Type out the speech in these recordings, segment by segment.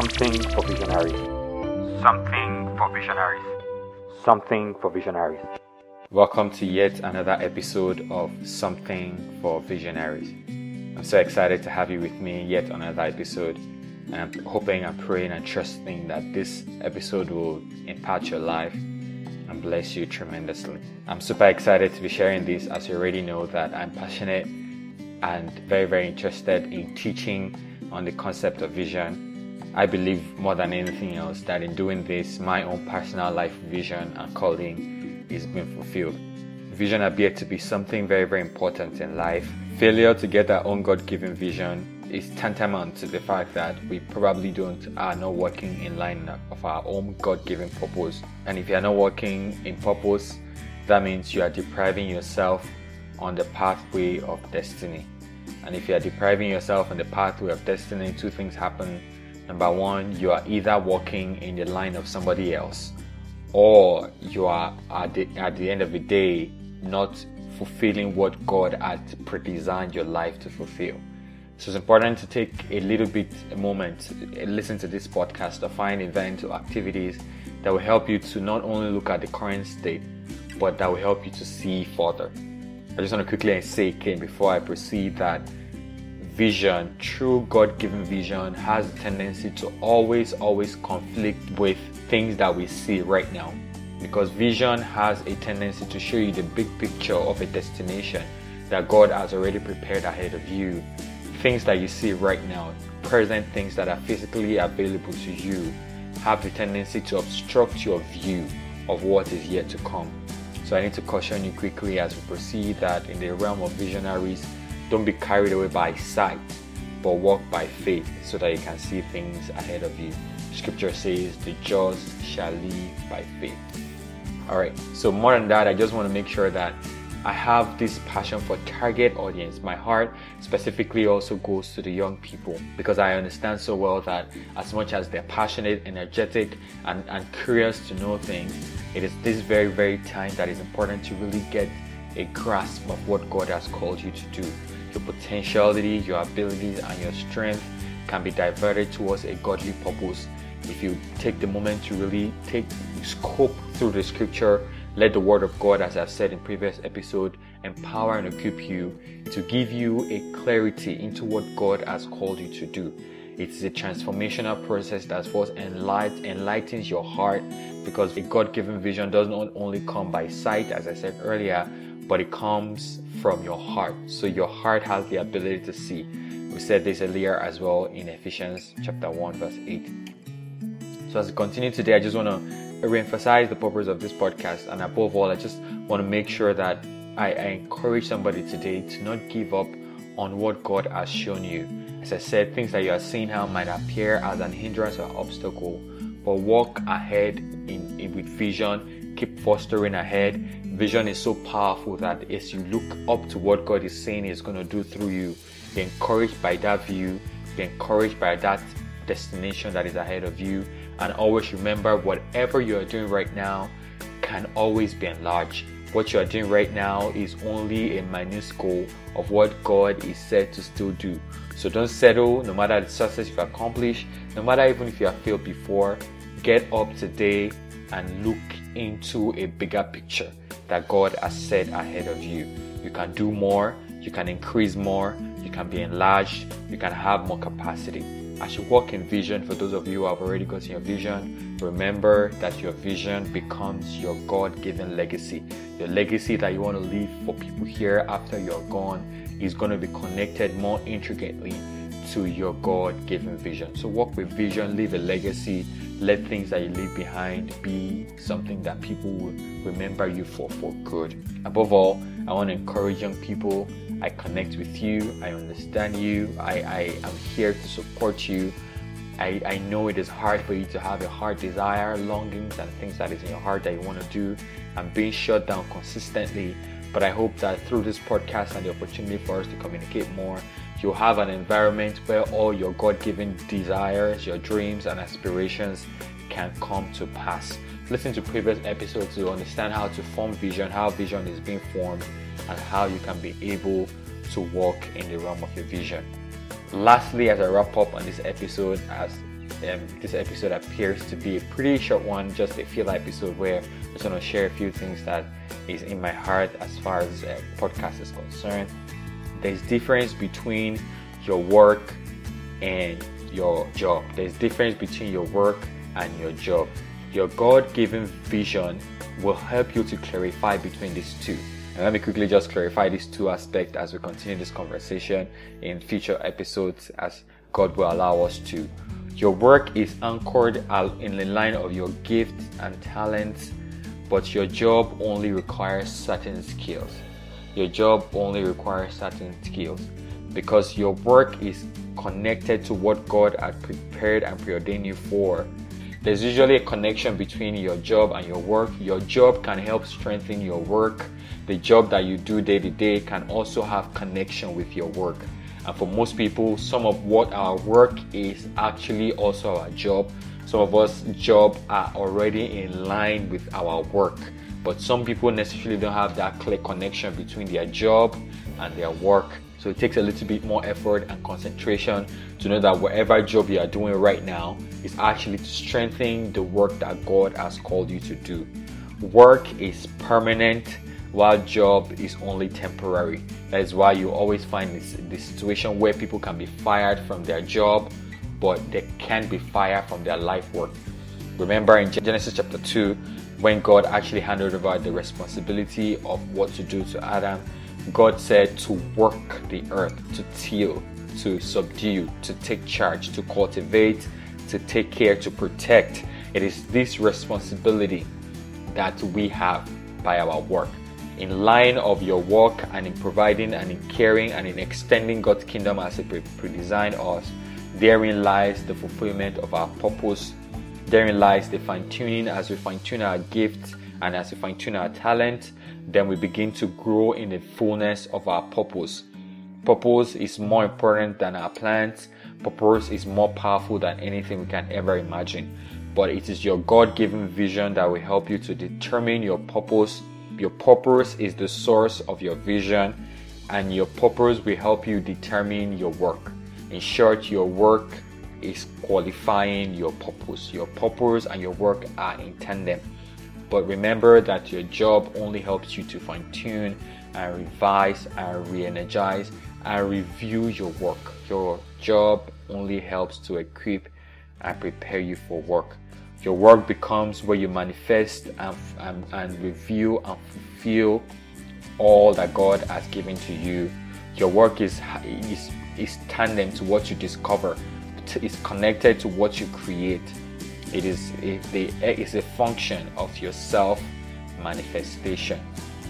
Something for visionaries. Something for visionaries. Something for visionaries. Welcome to yet another episode of Something for Visionaries. I'm so excited to have you with me yet another episode. And I'm hoping and praying and trusting that this episode will impact your life and bless you tremendously. I'm super excited to be sharing this as you already know that I'm passionate and very, very interested in teaching on the concept of vision. I believe more than anything else that in doing this, my own personal life vision and calling is being fulfilled. Vision appeared to be something very, very important in life. Failure to get our own God given vision is tantamount to the fact that we probably don't are not working in line of our own God given purpose. And if you are not working in purpose, that means you are depriving yourself on the pathway of destiny. And if you are depriving yourself on the pathway of destiny, two things happen. Number one, you are either walking in the line of somebody else, or you are at the, at the end of the day not fulfilling what God had predesigned your life to fulfill. So it's important to take a little bit a moment, listen to this podcast, to find events or activities that will help you to not only look at the current state, but that will help you to see further. I just want to quickly say again before I proceed that vision, true God given vision, has a tendency to always, always conflict with things that we see right now. Because vision has a tendency to show you the big picture of a destination that God has already prepared ahead of you. Things that you see right now, present things that are physically available to you, have the tendency to obstruct your view of what is yet to come. So I need to caution you quickly as we proceed that in the realm of visionaries, don't be carried away by sight, but walk by faith so that you can see things ahead of you. Scripture says, The just shall live by faith. Alright, so more than that, I just want to make sure that I have this passion for target audience. My heart specifically also goes to the young people because I understand so well that as much as they're passionate, energetic, and, and curious to know things, it is this very, very time that is important to really get a grasp of what God has called you to do. Your potentiality, your abilities, and your strength can be diverted towards a godly purpose if you take the moment to really take scope through the scripture let the word of God, as I've said in previous episode, empower and equip you to give you a clarity into what God has called you to do. It's a transformational process that first enlight, enlightens your heart because a God given vision does not only come by sight, as I said earlier, but it comes from your heart. So your heart has the ability to see. We said this earlier as well in Ephesians chapter 1, verse 8. So as we continue today, I just want to re-emphasize the purpose of this podcast and above all i just want to make sure that I, I, encourage somebody today to not give up on what god has shown you as i said things that you are seeing now might appear as an hindrance or obstacle but walk ahead in, in with vision keep fostering ahead vision is so powerful that as you look up to what god is saying he's going to do through you be encouraged by that view be encouraged by that destination that is ahead of you and always remember whatever you are doing right now can always be enlarged. What you are doing right now is only a minuscule of what God is said to still do. So don't settle no matter the success you've accomplished, no matter even if you have failed before. Get up today and look into a bigger picture that God has set ahead of you. You can do more, you can increase more, you can be enlarged, you can have more capacity. As you walk in vision, for those of you who have already gotten your vision, remember that your vision becomes your God given legacy. Your legacy that you want to leave for people here after you're gone is going to be connected more intricately to your God given vision. So walk with vision, leave a legacy, let things that you leave behind be something that people will remember you for for good. Above all, I want to encourage young people I connect with you. I understand you. I, I am here to support you. I, I know it is hard for you to have a heart desire, longings, and things that is in your heart that you want to do and being shut down consistently. But I hope that through this podcast and the opportunity for us to communicate more, you'll have an environment where all your God given desires, your dreams, and aspirations can come to pass. Listen to previous episodes to understand how to form vision, how vision is being formed, and how you can be able to walk in the realm of your vision. Lastly, as I wrap up on this episode, as um, this episode appears to be a pretty short one, just a filler episode where I'm just going to share a few things that is in my heart as far as uh, podcast is concerned. There's difference between your work and your job. There's difference between your work and your job. Your God-given vision will help you to clarify between these two. And let me quickly just clarify these two aspects as we continue this conversation in future episodes as God will allow us to. Your work is anchored in the line of your gifts and talents, but your job only requires certain skills. Your job only requires certain skills because your work is connected to what God had prepared and preordained you for. There's usually a connection between your job and your work. Your job can help strengthen your work. The job that you do day to day can also have connection with your work. And for most people, some of what our work is actually also our job. Some of us job are already in line with our work, but some people necessarily don't have that clear connection between their job and their work. So it takes a little bit more effort and concentration to know that whatever job you are doing right now is actually to strengthen the work that God has called you to do. Work is permanent while job is only temporary. That is why you always find this, this situation where people can be fired from their job, but they can't be fired from their life work. Remember in Genesis chapter 2, when God actually handed over the responsibility of what to do to Adam, God said to work the earth, to till, to subdue, to take charge, to cultivate, to take care, to protect. It is this responsibility that we have by our work in line of your work and in providing and in caring and in extending God's kingdom as He pre-designed us, therein lies the fulfillment of our purpose. Therein lies the fine-tuning as we fine-tune our gifts and as we fine-tune our talent, then we begin to grow in the fullness of our purpose. Purpose is more important than our plans. Purpose is more powerful than anything we can ever imagine. But it is your God given vision that will help you to determine your purpose your purpose is the source of your vision, and your purpose will help you determine your work. In short, your work is qualifying your purpose. Your purpose and your work are in tandem. But remember that your job only helps you to fine tune and revise and re energize and review your work. Your job only helps to equip and prepare you for work. Your work becomes where you manifest and, and, and review and fulfill all that God has given to you. Your work is, is, is tandem to what you discover, it's connected to what you create. It is a, it's a function of your self manifestation.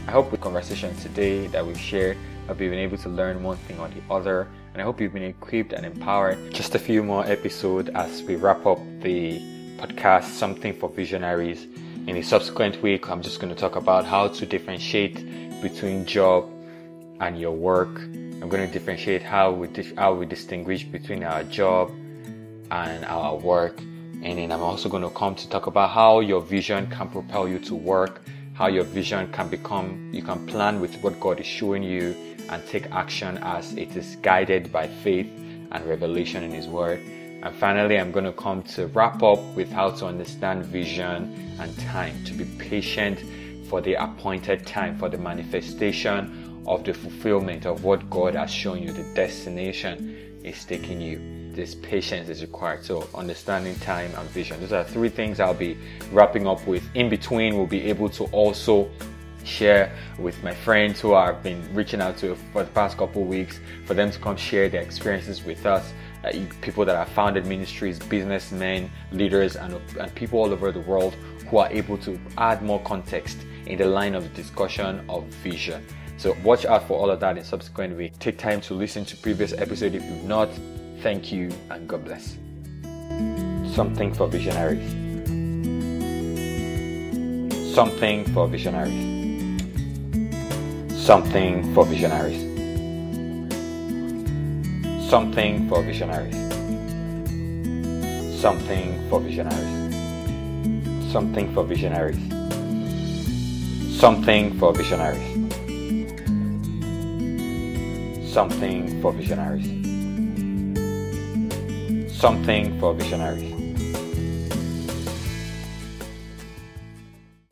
I hope with conversation today that we've shared, you've been able to learn one thing or the other, and I hope you've been equipped and empowered. Just a few more episodes as we wrap up the podcast, Something for Visionaries. In the subsequent week, I'm just going to talk about how to differentiate between job and your work. I'm going to differentiate how we how we distinguish between our job and our work. And then I'm also going to come to talk about how your vision can propel you to work, how your vision can become, you can plan with what God is showing you and take action as it is guided by faith and revelation in His Word. And finally, I'm going to come to wrap up with how to understand vision and time, to be patient for the appointed time, for the manifestation of the fulfillment of what God has shown you, the destination is taking you. This patience is required. So, understanding time and vision. Those are three things I'll be wrapping up with. In between, we'll be able to also share with my friends who I've been reaching out to for the past couple weeks for them to come share their experiences with us uh, people that have founded ministries, businessmen, leaders, and, and people all over the world who are able to add more context in the line of discussion of vision. So watch out for all of that in subsequent weeks. Take time to listen to previous episode if you've not. Thank you and God bless. Something for visionaries. Something for visionaries. Something for visionaries. Something for visionaries. Something for visionaries. Something for visionaries. Something for visionaries. Something for visionaries. Something for Visionaries.